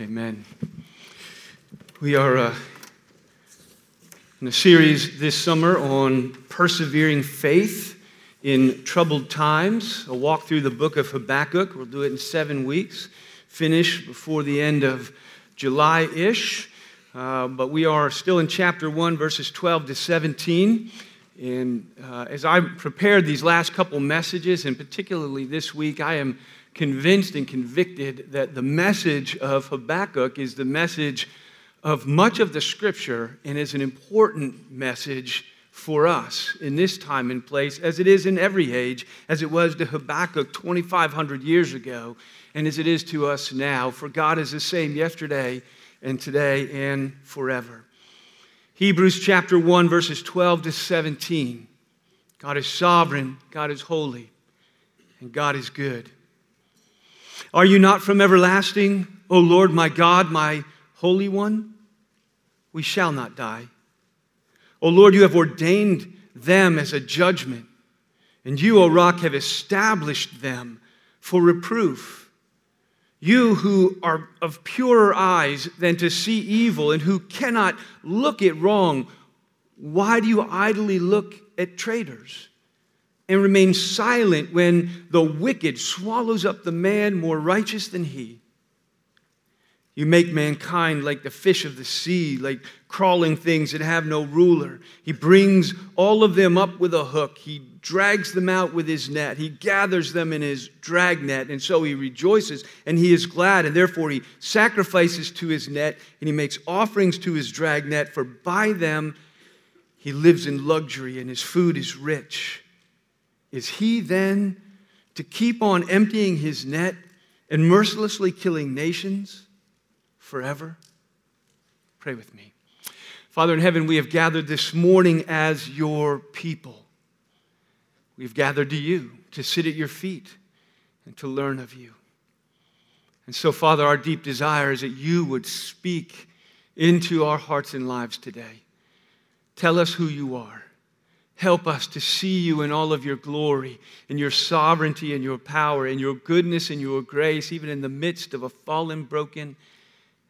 Amen. We are uh, in a series this summer on persevering faith in troubled times. A walk through the book of Habakkuk. We'll do it in seven weeks, finish before the end of July ish. Uh, but we are still in chapter 1, verses 12 to 17. And uh, as I prepared these last couple messages, and particularly this week, I am convinced and convicted that the message of Habakkuk is the message of much of the scripture and is an important message for us in this time and place, as it is in every age, as it was to Habakkuk 2,500 years ago, and as it is to us now. For God is the same yesterday and today and forever. Hebrews chapter 1, verses 12 to 17. God is sovereign, God is holy, and God is good. Are you not from everlasting, O Lord my God, my Holy One? We shall not die. O Lord, you have ordained them as a judgment, and you, O rock, have established them for reproof. You who are of purer eyes than to see evil and who cannot look at wrong, why do you idly look at traitors? And remain silent when the wicked swallows up the man more righteous than he. You make mankind like the fish of the sea, like crawling things that have no ruler. He brings all of them up with a hook. He drags them out with his net. He gathers them in his dragnet, and so he rejoices and he is glad, and therefore he sacrifices to his net and he makes offerings to his dragnet, for by them he lives in luxury and his food is rich. Is he then to keep on emptying his net and mercilessly killing nations forever? Pray with me. Father in heaven, we have gathered this morning as your people. We've gathered to you to sit at your feet and to learn of you. And so, Father, our deep desire is that you would speak into our hearts and lives today. Tell us who you are. Help us to see you in all of your glory, in your sovereignty and your power, in your goodness and your grace, even in the midst of a fallen, broken,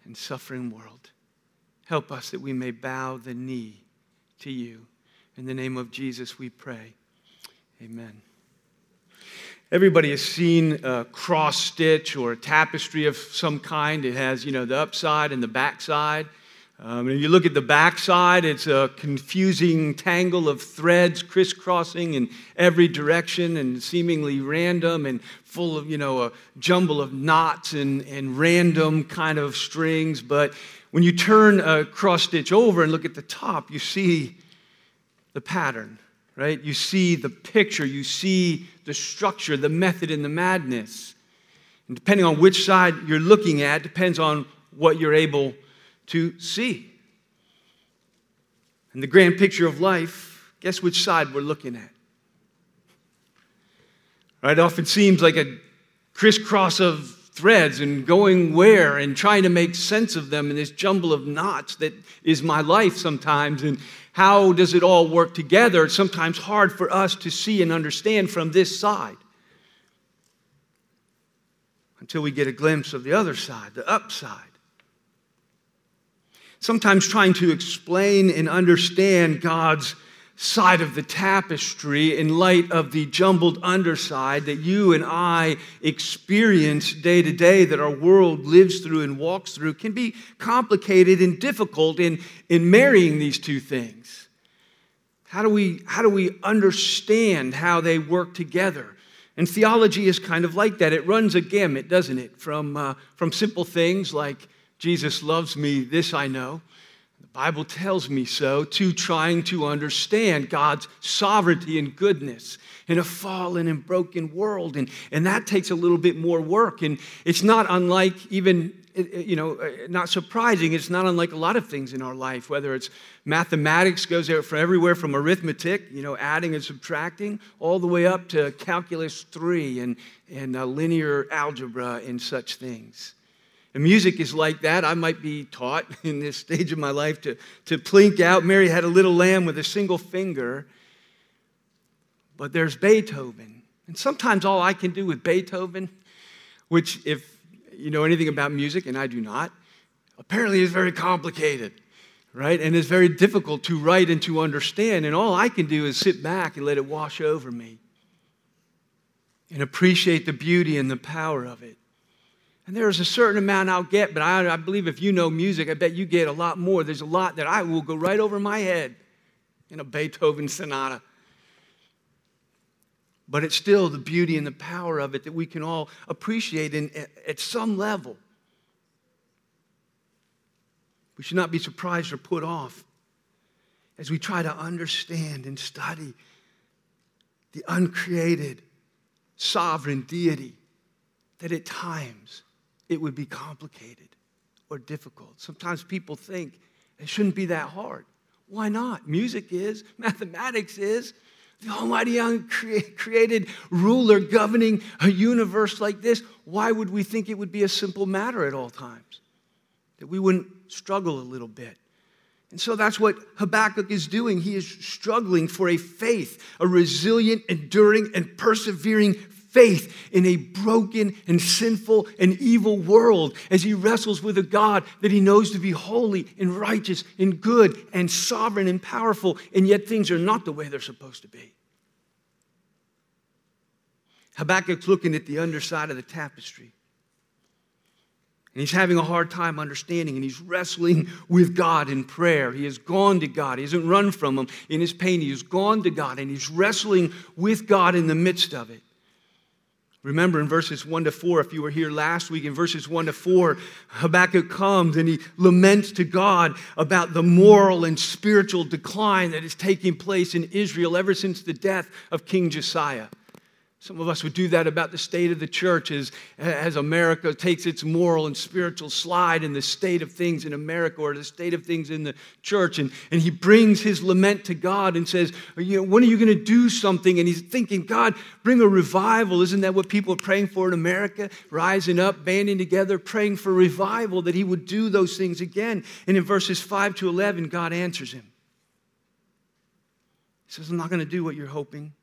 and suffering world. Help us that we may bow the knee to you. In the name of Jesus, we pray. Amen. Everybody has seen a cross stitch or a tapestry of some kind. It has, you know, the upside and the backside. Um, and you look at the backside, it's a confusing tangle of threads crisscrossing in every direction and seemingly random and full of, you know, a jumble of knots and, and random kind of strings. But when you turn a cross stitch over and look at the top, you see the pattern, right? You see the picture, you see the structure, the method, and the madness. And depending on which side you're looking at, depends on what you're able to see. And the grand picture of life, guess which side we're looking at? Right? It often seems like a crisscross of threads and going where and trying to make sense of them in this jumble of knots that is my life sometimes. And how does it all work together? It's sometimes hard for us to see and understand from this side until we get a glimpse of the other side, the upside sometimes trying to explain and understand God's side of the tapestry in light of the jumbled underside that you and I experience day to day, that our world lives through and walks through, can be complicated and difficult in, in marrying these two things. How do, we, how do we understand how they work together? And theology is kind of like that. It runs a gamut, doesn't it? From, uh, from simple things like Jesus loves me, this I know. The Bible tells me so, to trying to understand God's sovereignty and goodness in a fallen and broken world. And, and that takes a little bit more work. And it's not unlike even, you know, uh, not surprising. It's not unlike a lot of things in our life, whether it's mathematics goes from everywhere from arithmetic, you know, adding and subtracting, all the way up to calculus three and, and uh, linear algebra and such things. And music is like that. I might be taught in this stage of my life to, to plink out. Mary had a little lamb with a single finger. But there's Beethoven. And sometimes all I can do with Beethoven, which, if you know anything about music, and I do not, apparently is very complicated, right? And it's very difficult to write and to understand. And all I can do is sit back and let it wash over me and appreciate the beauty and the power of it. And there's a certain amount I'll get, but I, I, believe if you know music, I bet you get a lot more. There's a lot that I will go right over my head in a Beethoven sonata. But it's still the beauty and the power of it that we can all appreciate in, at some level. We should not be surprised or put off as we try to understand and study the uncreated, sovereign deity that at times it would be complicated or difficult. Sometimes people think it shouldn't be that hard. Why not? Music is, mathematics is. The Almighty uncreated ruler governing a universe like this, why would we think it would be a simple matter at all times? That we wouldn't struggle a little bit. And so that's what Habakkuk is doing. He is struggling for a faith, a resilient, enduring, and persevering faith in a broken and sinful and evil world as he wrestles with a God that he knows to be holy and righteous and good and sovereign and powerful, and yet things are not the way they're supposed to be. Habakkuk's looking at the underside of the tapestry. And he's having a hard time understanding, and he's wrestling with God in prayer. He has gone to God. He hasn't run from him in his pain. He has gone to God, and he's wrestling with God in the midst of it. Remember in verses 1 to 4, if you were here last week, in verses 1 to 4, Habakkuk comes and he laments to God about the moral and spiritual decline that is taking place in Israel ever since the death of King Josiah. Some of us would do that about the state of the church as, as America takes its moral and spiritual slide in the state of things in America or the state of things in the church. And, and he brings his lament to God and says, you know, When are you going to do something? And he's thinking, God, bring a revival. Isn't that what people are praying for in America? Rising up, banding together, praying for revival, that he would do those things again. And in verses 5 to 11, God answers him. He says, I'm not going to do what you're hoping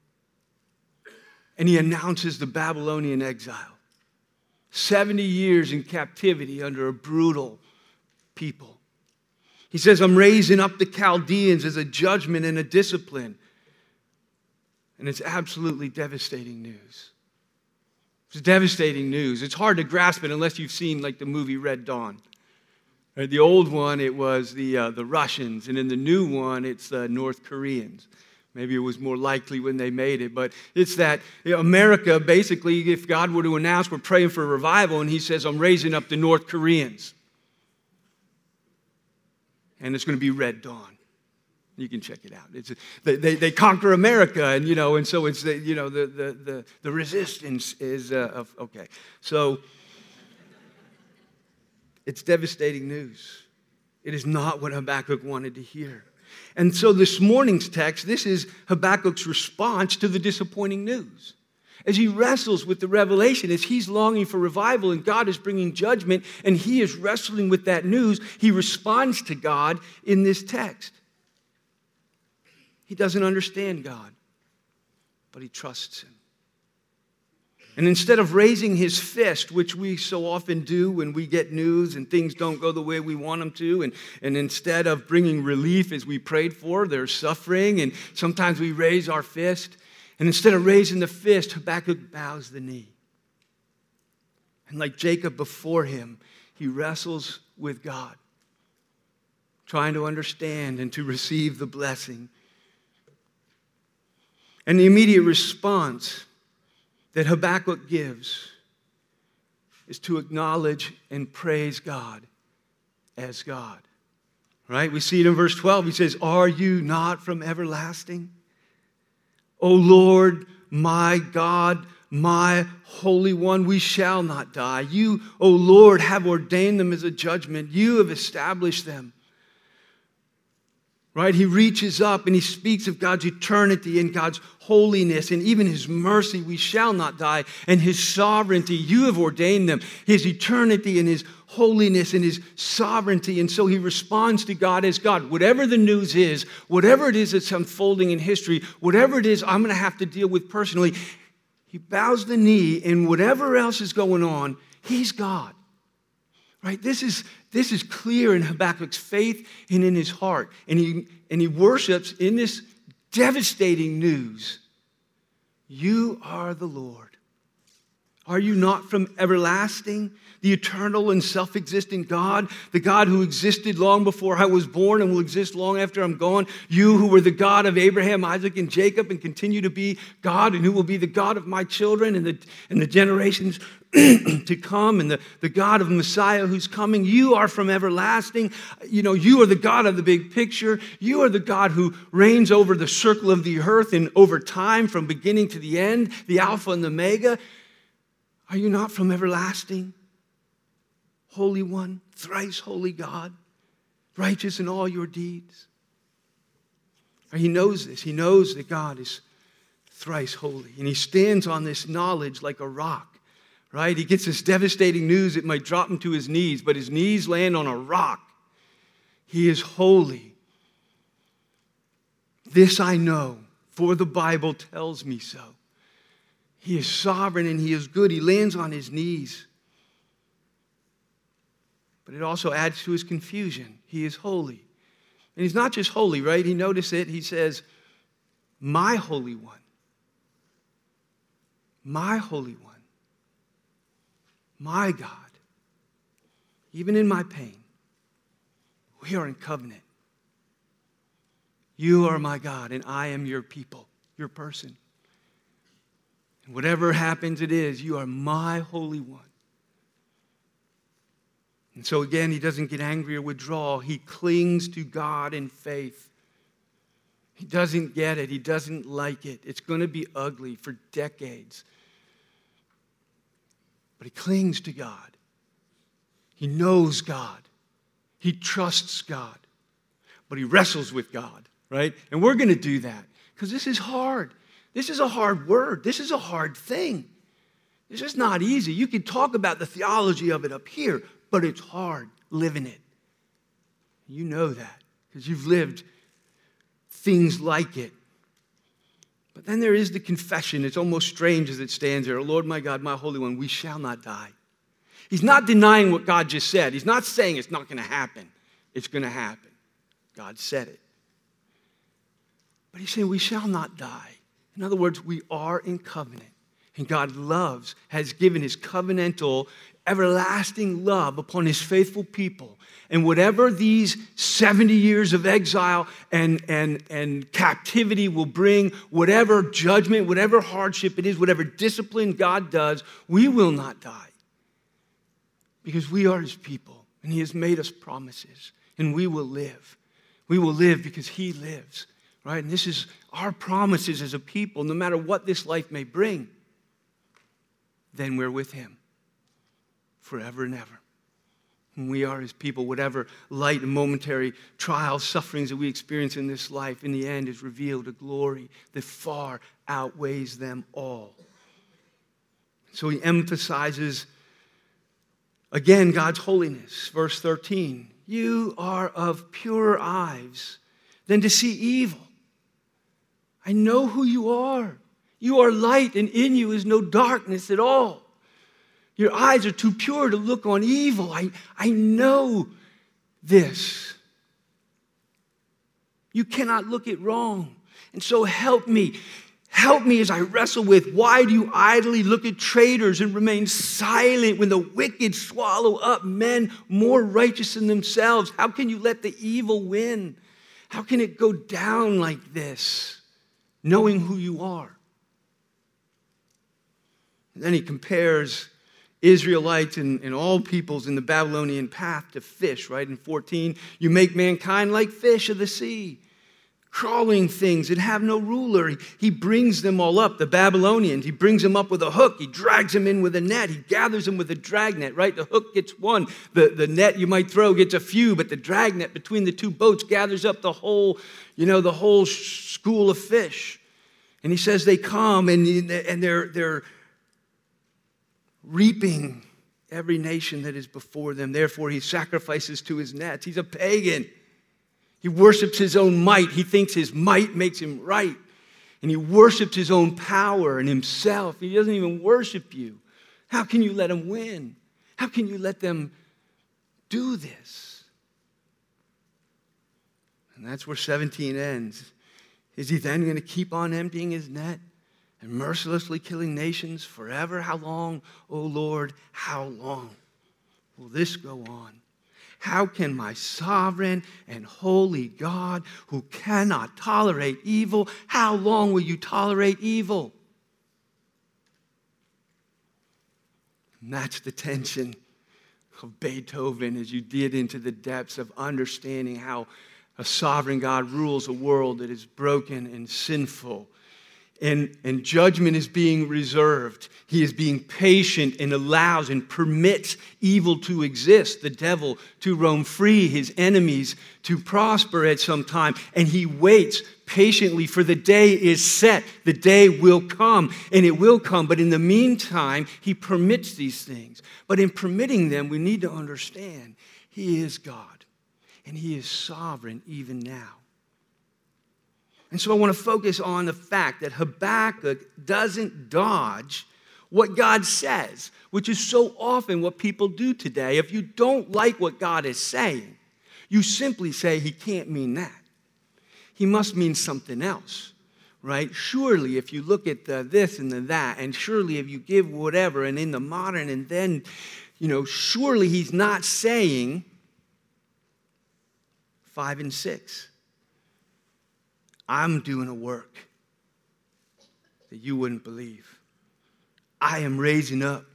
and he announces the Babylonian exile 70 years in captivity under a brutal people. He says, I'm raising up the Chaldeans as a judgment and a discipline. And it's absolutely devastating news. It's devastating news. It's hard to grasp it unless you've seen like the movie Red Dawn. The old one, it was the, uh, the Russians, and in the new one, it's the North Koreans. Maybe it was more likely when they made it, but it's that America, basically, if God were to announce we're praying for a revival and He says, I'm raising up the North Koreans, and it's going to be Red Dawn. You can check it out. It's, they, they, they conquer America, and you know, and so it's the, you know the, the, the, the resistance is uh, of, okay. So it's devastating news. It is not what Habakkuk wanted to hear. And so this morning's text, this is Habakkuk's response to the disappointing news. As he wrestles with the revelation, as he's longing for revival and God is bringing judgment and he is wrestling with that news, he responds to God in this text. He doesn't understand God, but he trusts him. And instead of raising his fist, which we so often do when we get news and things don't go the way we want them to, and, and instead of bringing relief as we prayed for, there's suffering, and sometimes we raise our fist. And instead of raising the fist, Habakkuk bows the knee. And like Jacob before him, he wrestles with God, trying to understand and to receive the blessing. And the immediate response that Habakkuk gives is to acknowledge and praise God as God. Right? We see it in verse 12. He says, Are you not from everlasting? O Lord, my God, my Holy One, we shall not die. You, O Lord, have ordained them as a judgment. You have established them right? He reaches up and he speaks of God's eternity and God's holiness and even his mercy. We shall not die. And his sovereignty, you have ordained them. His eternity and his holiness and his sovereignty. And so he responds to God as God. Whatever the news is, whatever it is that's unfolding in history, whatever it is I'm going to have to deal with personally, he bows the knee and whatever else is going on, he's God. Right? This is, this is clear in Habakkuk's faith and in his heart. And he, and he worships in this devastating news You are the Lord. Are you not from everlasting, the eternal and self existing God, the God who existed long before I was born and will exist long after I'm gone? You who were the God of Abraham, Isaac, and Jacob and continue to be God and who will be the God of my children and the, and the generations to come and the, the God of Messiah who's coming. You are from everlasting. You know, you are the God of the big picture. You are the God who reigns over the circle of the earth and over time from beginning to the end, the Alpha and the Omega. Are you not from everlasting? Holy One, thrice holy God, righteous in all your deeds. He knows this. He knows that God is thrice holy. And he stands on this knowledge like a rock, right? He gets this devastating news, it might drop him to his knees, but his knees land on a rock. He is holy. This I know, for the Bible tells me so. He is sovereign and He is good. He lands on his knees. But it also adds to his confusion. He is holy. And he's not just holy, right? He noticed it. He says, My Holy One. My Holy One. My God. Even in my pain, we are in covenant. You are my God, and I am your people, your person. And whatever happens, it is. You are my Holy One. And so again, he doesn't get angry or withdraw. He clings to God in faith. He doesn't get it. He doesn't like it. It's going to be ugly for decades. But he clings to God. He knows God. He trusts God. But he wrestles with God, right? And we're going to do that because this is hard. This is a hard word. This is a hard thing. This is not easy. You can talk about the theology of it up here, but it's hard living it. You know that because you've lived things like it. But then there is the confession. It's almost strange as it stands there. Lord, my God, my Holy One, we shall not die. He's not denying what God just said. He's not saying it's not going to happen. It's going to happen. God said it. But he's saying we shall not die. In other words, we are in covenant. And God loves, has given his covenantal, everlasting love upon his faithful people. And whatever these 70 years of exile and, and, and captivity will bring, whatever judgment, whatever hardship it is, whatever discipline God does, we will not die. Because we are his people, and he has made us promises, and we will live. We will live because he lives right? And this is our promises as a people, no matter what this life may bring, then we're with Him forever and ever. And we are His people, whatever light and momentary trials, sufferings that we experience in this life, in the end is revealed a glory that far outweighs them all. So he emphasizes again God's holiness. Verse 13 You are of purer eyes than to see evil. I know who you are. You are light, and in you is no darkness at all. Your eyes are too pure to look on evil. I, I know this. You cannot look it wrong. And so help me. Help me as I wrestle with why do you idly look at traitors and remain silent when the wicked swallow up men more righteous than themselves? How can you let the evil win? How can it go down like this? knowing who you are. And then he compares Israelites and, and, all peoples in the Babylonian path to fish, right? In 14, you make mankind like fish of the sea, crawling things that have no ruler. He, he brings them all up, the Babylonians. He brings them up with a hook. He drags them in with a net. He gathers them with a dragnet, right? The hook gets one. The, the net you might throw gets a few, but the dragnet between the two boats gathers up the whole, you know, the whole school of fish. And he says they come and, and they're, they're reaping every nation that is before them. Therefore, he sacrifices to his nets. He's a pagan. He worships his own might. He thinks his might makes him right. And he worships his own power and himself. He doesn't even worship you. How can you let him win? How can you let them do this. And that's where 17 ends. Is he then going to keep on emptying his net and mercilessly killing nations forever? How long, O Lord, how long will this go on? How can my sovereign and holy God, who cannot tolerate evil, how long will you tolerate evil? And that's the tension of Beethoven as you get into the depths of understanding how a sovereign God rules a world that is broken and sinful. And, and judgment is being reserved. He is being patient and allows and permits evil to exist, the devil to roam free, his enemies to prosper at some time. And he waits patiently for the day is set. The day will come, and it will come. But in the meantime, he permits these things. But in permitting them, we need to understand he is God and He is sovereign even now. And so I want to focus on the fact that Habakkuk doesn't dodge what God says, which is so often what people do today. If you don't like what God is saying, you simply say, He can't mean that. He must mean something else, right? Surely, if you look at the this and the that, and surely if you give whatever, and in the modern, and then, you know, surely He's not saying 5 and 6. I'm doing a work that you wouldn't believe. I am raising up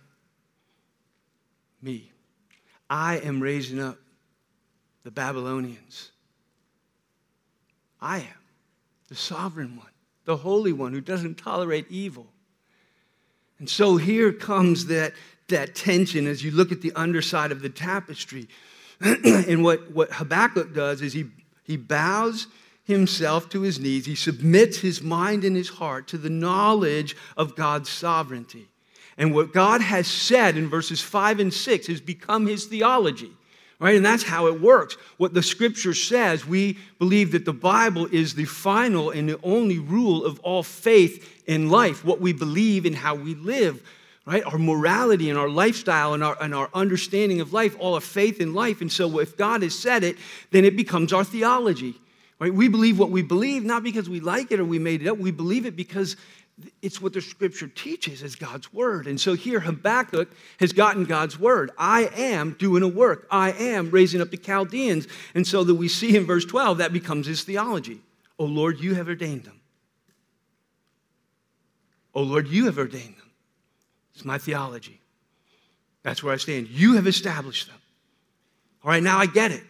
me. I am raising up the Babylonians. I am the sovereign one, the holy one who doesn't tolerate evil. And so here comes that, that tension as you look at the underside of the tapestry. and what, what Habakkuk does is he, he bows himself to his knees, he submits his mind and his heart to the knowledge of God's sovereignty. And what God has said in verses 5 and 6 has become his theology. Right? And that's how it works. What the scripture says, we believe that the Bible is the final and the only rule of all faith in life, what we believe and how we live right? Our morality and our lifestyle and our, and our understanding of life, all our faith in life. And so if God has said it, then it becomes our theology, right? We believe what we believe, not because we like it or we made it up. We believe it because it's what the scripture teaches as God's word. And so here Habakkuk has gotten God's word. I am doing a work. I am raising up the Chaldeans. And so that we see in verse 12, that becomes his theology. Oh Lord, you have ordained them. Oh Lord, you have ordained them. It's my theology. That's where I stand. You have established them. All right, now I get it.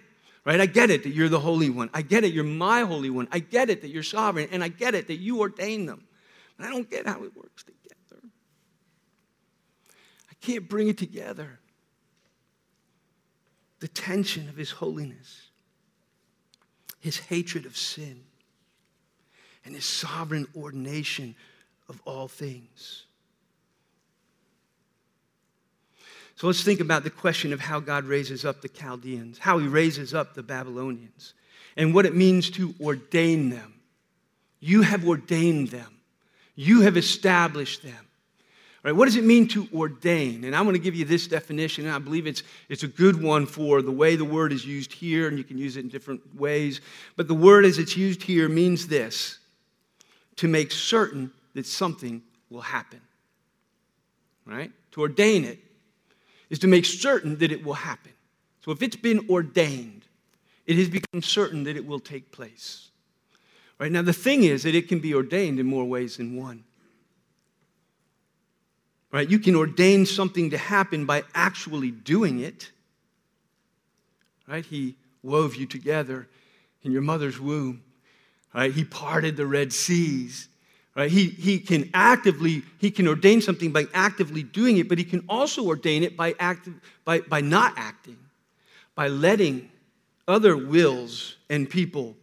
Right? I get it that you're the Holy One. I get it, you're my Holy One. I get it that you're sovereign. And I get it that you ordain them. But I don't get how it works together. I can't bring it together. The tension of His holiness, His hatred of sin, and His sovereign ordination of all things. So let's think about the question of how God raises up the Chaldeans, how he raises up the Babylonians, and what it means to ordain them. You have ordained them, you have established them. All right, what does it mean to ordain? And I'm going to give you this definition, and I believe it's, it's a good one for the way the word is used here, and you can use it in different ways. But the word as it's used here means this to make certain that something will happen. Right? To ordain it is to make certain that it will happen. So if it's been ordained, it has become certain that it will take place. Right now, the thing is that it can be ordained in more ways than one. Right? You can ordain something to happen by actually doing it. Right? He wove you together in your mother's womb. Right? He parted the Red Seas. Right? He, he can actively, he can ordain something by actively doing it, but he can also ordain it by, active, by, by not acting, by letting other wills and people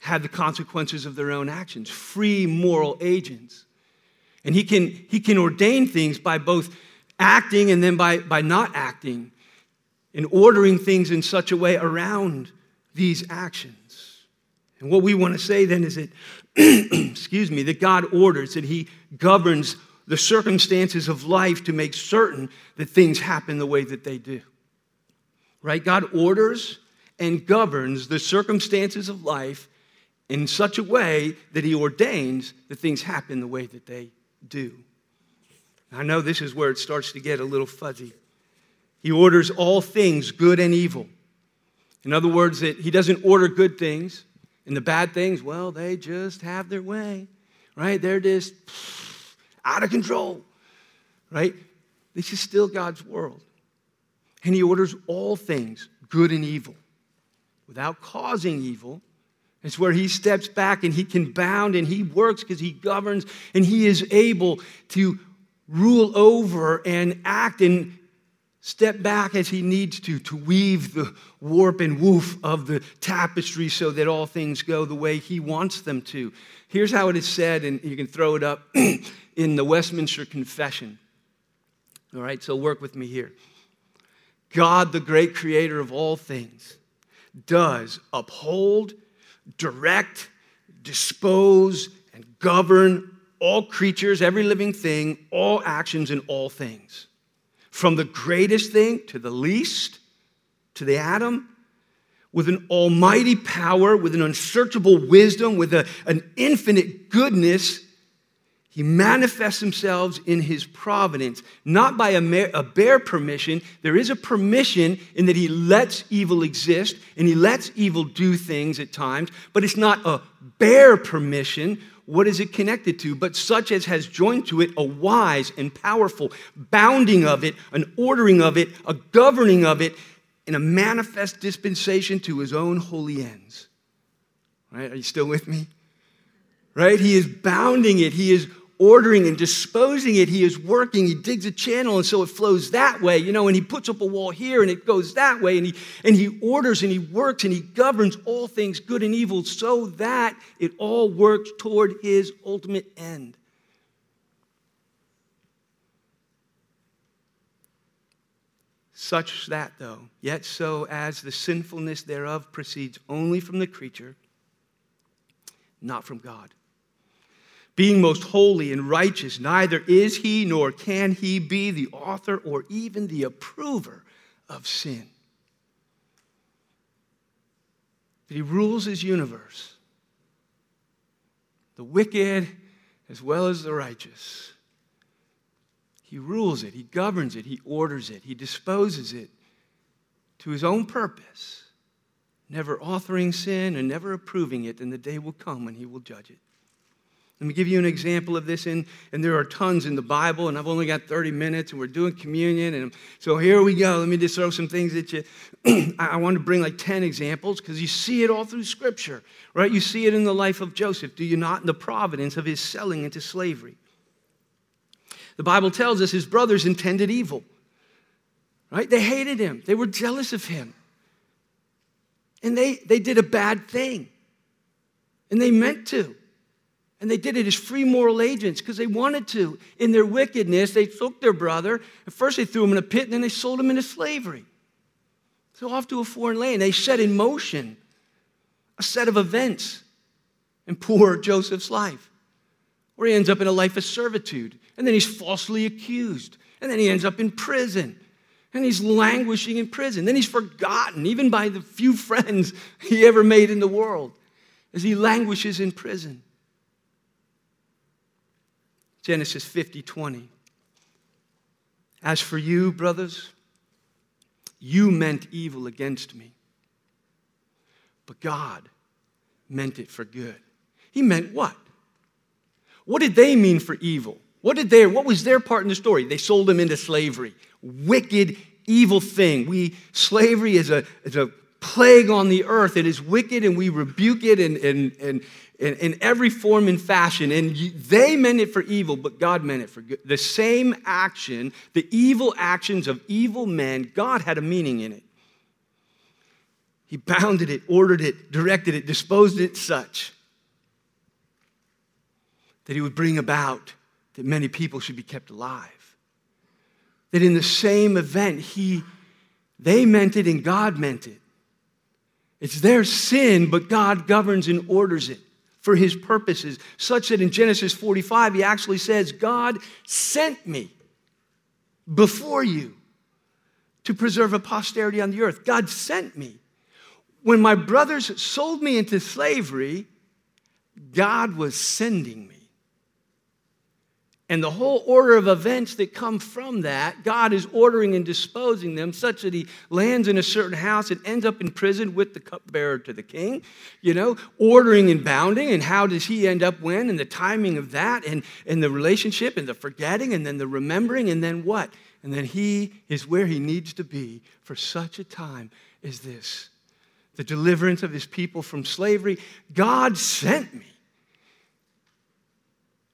have the consequences of their own actions, free moral agents. And he can, he can ordain things by both acting and then by, by not acting and ordering things in such a way around these actions. And what we want to say then is that excuse me, that God orders, that He governs the circumstances of life to make certain that things happen the way that they do. right? God orders and governs the circumstances of life in such a way that He ordains that things happen the way that they do. I know this is where it starts to get a little fuzzy. He orders all things, good and evil. In other words, that He doesn't order good things, and the bad things, well, they just have their way, right? They're just out of control, right? This is still God's world. And He orders all things, good and evil, without causing evil. It's where He steps back and He can bound and He works because He governs and He is able to rule over and act and step back as he needs to, to weave the warp and woof of the tapestry so that all things go the way he wants them to. Here's how it is said, and you can throw it up in the Westminster Confession. All right, so work with me here. God, the great creator of all things, does uphold, direct, dispose, and govern all creatures, every living thing, all actions, and all things from the greatest thing to the least, to the atom, with an almighty power, with an unsearchable wisdom, with a, an infinite goodness. He manifests himself in his providence, not by a, a, bare permission. There is a permission in that he lets evil exist and he lets evil do things at times, but it's not a bare permission what is it connected to? But such as has joined to it a wise and powerful bounding of it, an ordering of it, a governing of it, and a manifest dispensation to his own holy ends. Right? Are you still with me? Right? He is bounding it. He is ordering and disposing it. He is working. He digs a channel, and so it flows that way, you know, and he puts up a wall here and it goes that way, and he, and he orders and he works and he governs all things good and evil so that it all works toward his ultimate end. Such that, though, yet so as the sinfulness thereof proceeds only from the creature, not from God being most holy and righteous, neither is he nor can he be the author or even the approver of sin. That he rules his universe, the wicked as well as the righteous. He rules it, he governs it, he orders it, he disposes it to his own purpose, never authoring sin and never approving it, and the day will come when he will judge it. Let me give you an example of this, and, and there are tons in the Bible, and I've only got 30 minutes, and we're doing communion. And so here we go. Let me just throw some things at you. I want to bring like 10 examples because you see it all through Scripture, right? You see it in the life of Joseph, do you not? In the providence of his selling into slavery. The Bible tells us his brothers intended evil, right? They hated him, they were jealous of him, and they, they did a bad thing, and they meant to. And they did it as free moral agents because they wanted to. In their wickedness, they took their brother. At first, they threw him in a pit, and then they sold him into slavery. So, off to a foreign land. They set in motion a set of events in poor Joseph's life, where he ends up in a life of servitude. And then he's falsely accused. And then he ends up in prison. And he's languishing in prison. Then he's forgotten, even by the few friends he ever made in the world, as he languishes in prison. Genesis 50 20. As for you, brothers, you meant evil against me, but God meant it for good. He meant what? What did they mean for evil? What did they what was their part in the story? They sold him into slavery. Wicked, evil thing. We slavery is a, is a plague on the earth. It is wicked and we rebuke it and, and, and, in, in every form and fashion. And they meant it for evil, but God meant it for good. The same action, the evil actions of evil men, God had a meaning in it. He bounded it, ordered it, directed it, disposed it such that he would bring about that many people should be kept alive. That in the same event, he, they meant it and God meant it. It's their sin, but God governs and orders it for his purposes, such that in Genesis 45, he actually says, God sent me before you to preserve a posterity on the earth. God sent me. When my brothers sold me into slavery, God was sending me. And the whole order of events that come from that, God is ordering and disposing them such that he lands in a certain house and ends up in prison with the cupbearer to the king, you know, ordering and bounding. And how does he end up when? And the timing of that, and, and the relationship, and the forgetting, and then the remembering, and then what? And then he is where he needs to be for such a time as this the deliverance of his people from slavery. God sent me.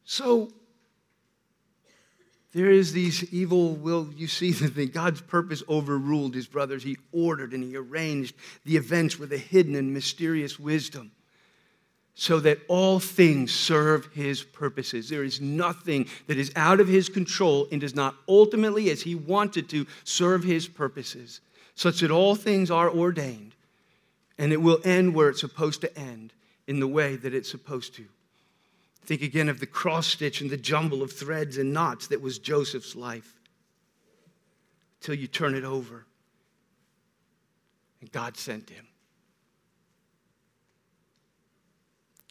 So, there is these evil will you see that god's purpose overruled his brothers. He ordered and he arranged the events with a hidden and mysterious wisdom so that all things serve his purposes. There is nothing that is out of his control and does not ultimately as he wanted to serve his purposes such that all things are ordained and it will end where it's supposed to end in the way that it's supposed to Think again of the cross stitch and the jumble of threads and knots that was Joseph's life. Till you turn it over. And God sent him.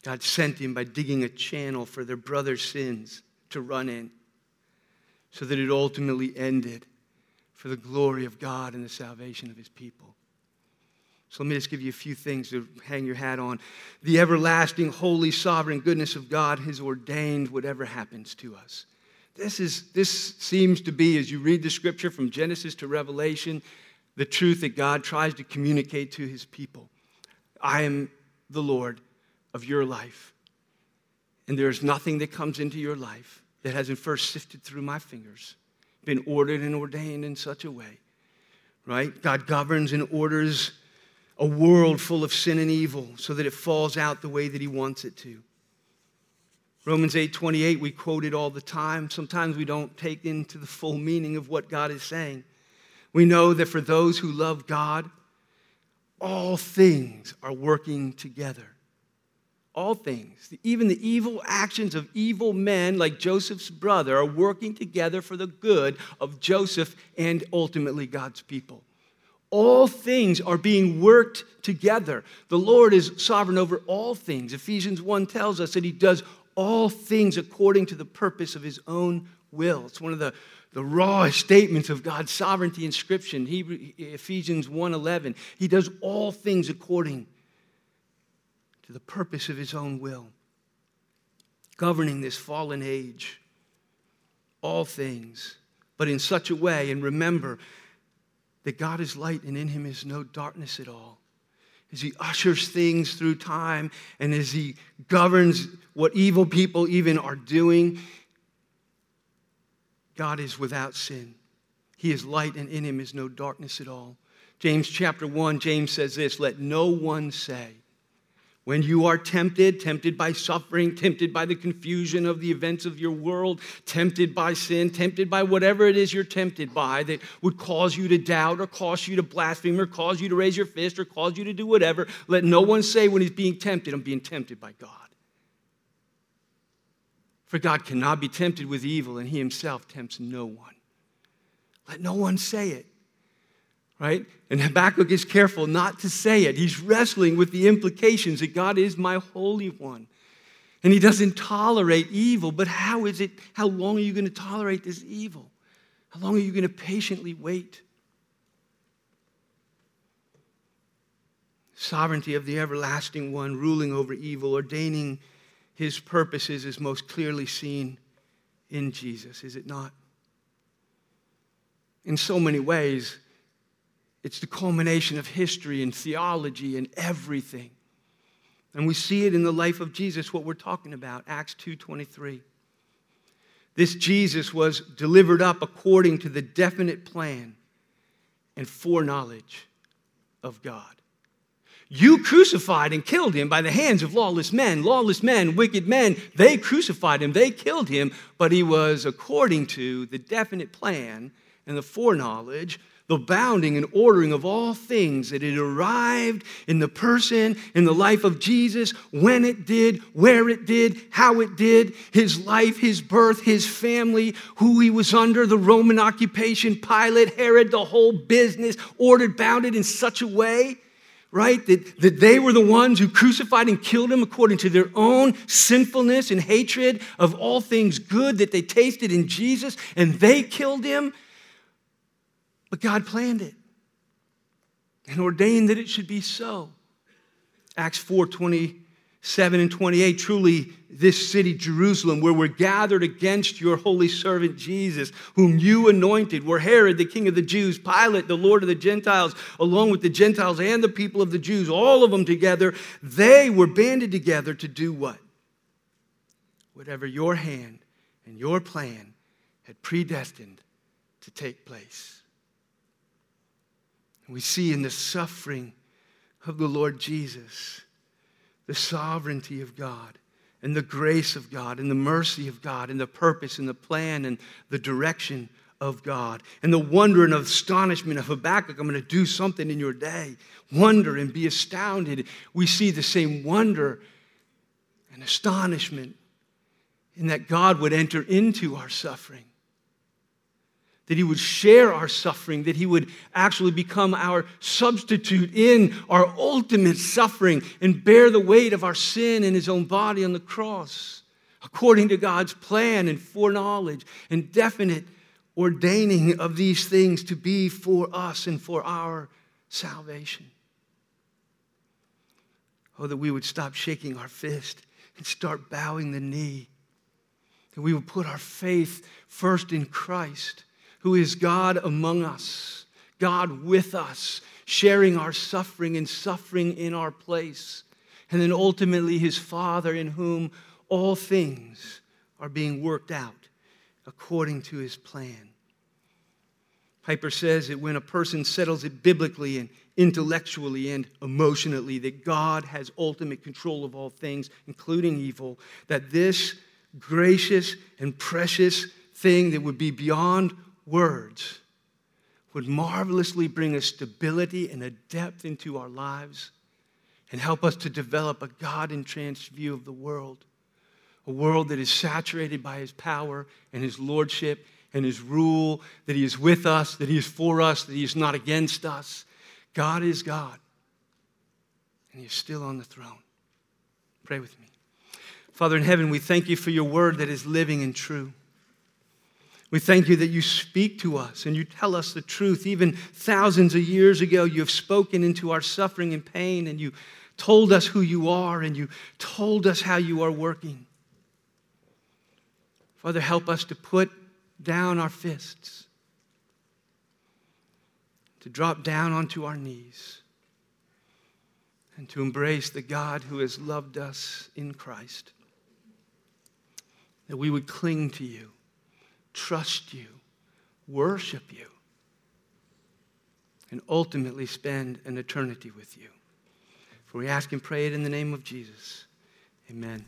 God sent him by digging a channel for their brother's sins to run in so that it ultimately ended for the glory of God and the salvation of his people. So let me just give you a few things to hang your hat on. The everlasting, holy, sovereign goodness of God has ordained whatever happens to us. This, is, this seems to be, as you read the scripture from Genesis to Revelation, the truth that God tries to communicate to his people. I am the Lord of your life. And there is nothing that comes into your life that hasn't first sifted through my fingers, been ordered and ordained in such a way. Right? God governs and orders a world full of sin and evil so that it falls out the way that he wants it to. Romans 8:28 we quote it all the time. Sometimes we don't take into the full meaning of what God is saying. We know that for those who love God, all things are working together. All things, even the evil actions of evil men like Joseph's brother, are working together for the good of Joseph and ultimately God's people all things are being worked together. The Lord is sovereign over all things. Ephesians 1 tells us that He does all things according to the purpose of His own will. It's one of the, the rawest statements of God's sovereignty in Scripture. Hebrew, Ephesians 1.11, He does all things according to the purpose of His own will. Governing this fallen age, all things, but in such a way, and remember, that God is light and in him is no darkness at all. As he ushers things through time and as he governs what evil people even are doing, God is without sin. He is light and in him is no darkness at all. James chapter 1, James says this Let no one say, when you are tempted, tempted by suffering, tempted by the confusion of the events of your world, tempted by sin, tempted by whatever it is you're tempted by that would cause you to doubt or cause you to blaspheme or cause you to raise your fist or cause you to do whatever, let no one say when he's being tempted, I'm being tempted by God. For God cannot be tempted with evil, and he himself tempts no one. Let no one say it right? And Habakkuk is careful not to say it. He's wrestling with the implications that God is my Holy One. And he doesn't tolerate evil, but how is it, how long are you going to tolerate this evil? How long are you going to patiently wait? Sovereignty of the everlasting one, ruling over evil, ordaining his purposes is most clearly seen in Jesus, is it not? In so many ways, it's the culmination of history and theology and everything. And we see it in the life of Jesus, what we're talking about, Acts 2.23. This Jesus was delivered up according to the definite plan and foreknowledge of God. You crucified and killed him by the hands of lawless men. Lawless men, wicked men, they crucified him, they killed him, but he was according to the definite plan and the foreknowledge, the bounding and ordering of all things, that it arrived in the person, in the life of Jesus, when it did, where it did, how it did, his life, his birth, his family, who he was under, the Roman occupation, Pilate, Herod, the whole business, ordered, bounded in such a way right? That, that they were the ones who crucified and killed him according to their own sinfulness and hatred of all things good that they tasted in Jesus, and they killed him. But God planned it and ordained that it should be so. Acts 4 27 and 28 truly this city, Jerusalem, where we're gathered against your holy servant Jesus, whom you anointed, where Herod, the king of the Jews, Pilate, the Lord of the Gentiles, along with the Gentiles and the people of the Jews, all of them together, they were banded together to do what? Whatever your hand and your plan had predestined to take place. We see in the suffering of the Lord Jesus the sovereignty of God and the grace of God and the mercy of God and the purpose and the plan and the direction of God and the wonder and astonishment of Habakkuk. I'm going to do something in your day. Wonder and be astounded. We see the same wonder and astonishment in that God would enter into our suffering that he would share our suffering, that he would actually become our substitute in our ultimate suffering and bear the weight of our sin in his own body on the cross, according to God's plan and foreknowledge and definite ordaining of these things to be for us and for our salvation. Oh, that we would stop shaking our fist and start bowing the knee. That we would put our faith first in Christ who is God among us, God with us, sharing our suffering and suffering in our place. And then ultimately, his Father, in whom all things are being worked out according to his plan. Piper says that when a person settles it biblically and intellectually and emotionally, that God has ultimate control of all things, including evil, that this gracious and precious thing that would be beyond words would marvelously bring a stability and a depth into our lives and help us to develop a God entranced view of the world. A world that is saturated by His power and His lordship and His rule, that He is with us, that He is for us, that He is not against us. God is God, and He is still on the throne. Pray with me. Father in heaven, we thank you for your word that is living and true. We thank you that you speak to us and you tell us the truth. Even thousands of years ago, you have spoken into our suffering and pain, and you told us who you are, and you told us how you are working. Father, help us to put down our fists, to drop down onto our knees, and to embrace the God who has loved us in Christ. That we would cling to you trust you, worship you, and ultimately spend an eternity with you. For we ask and pray it in the name of Jesus. Amen.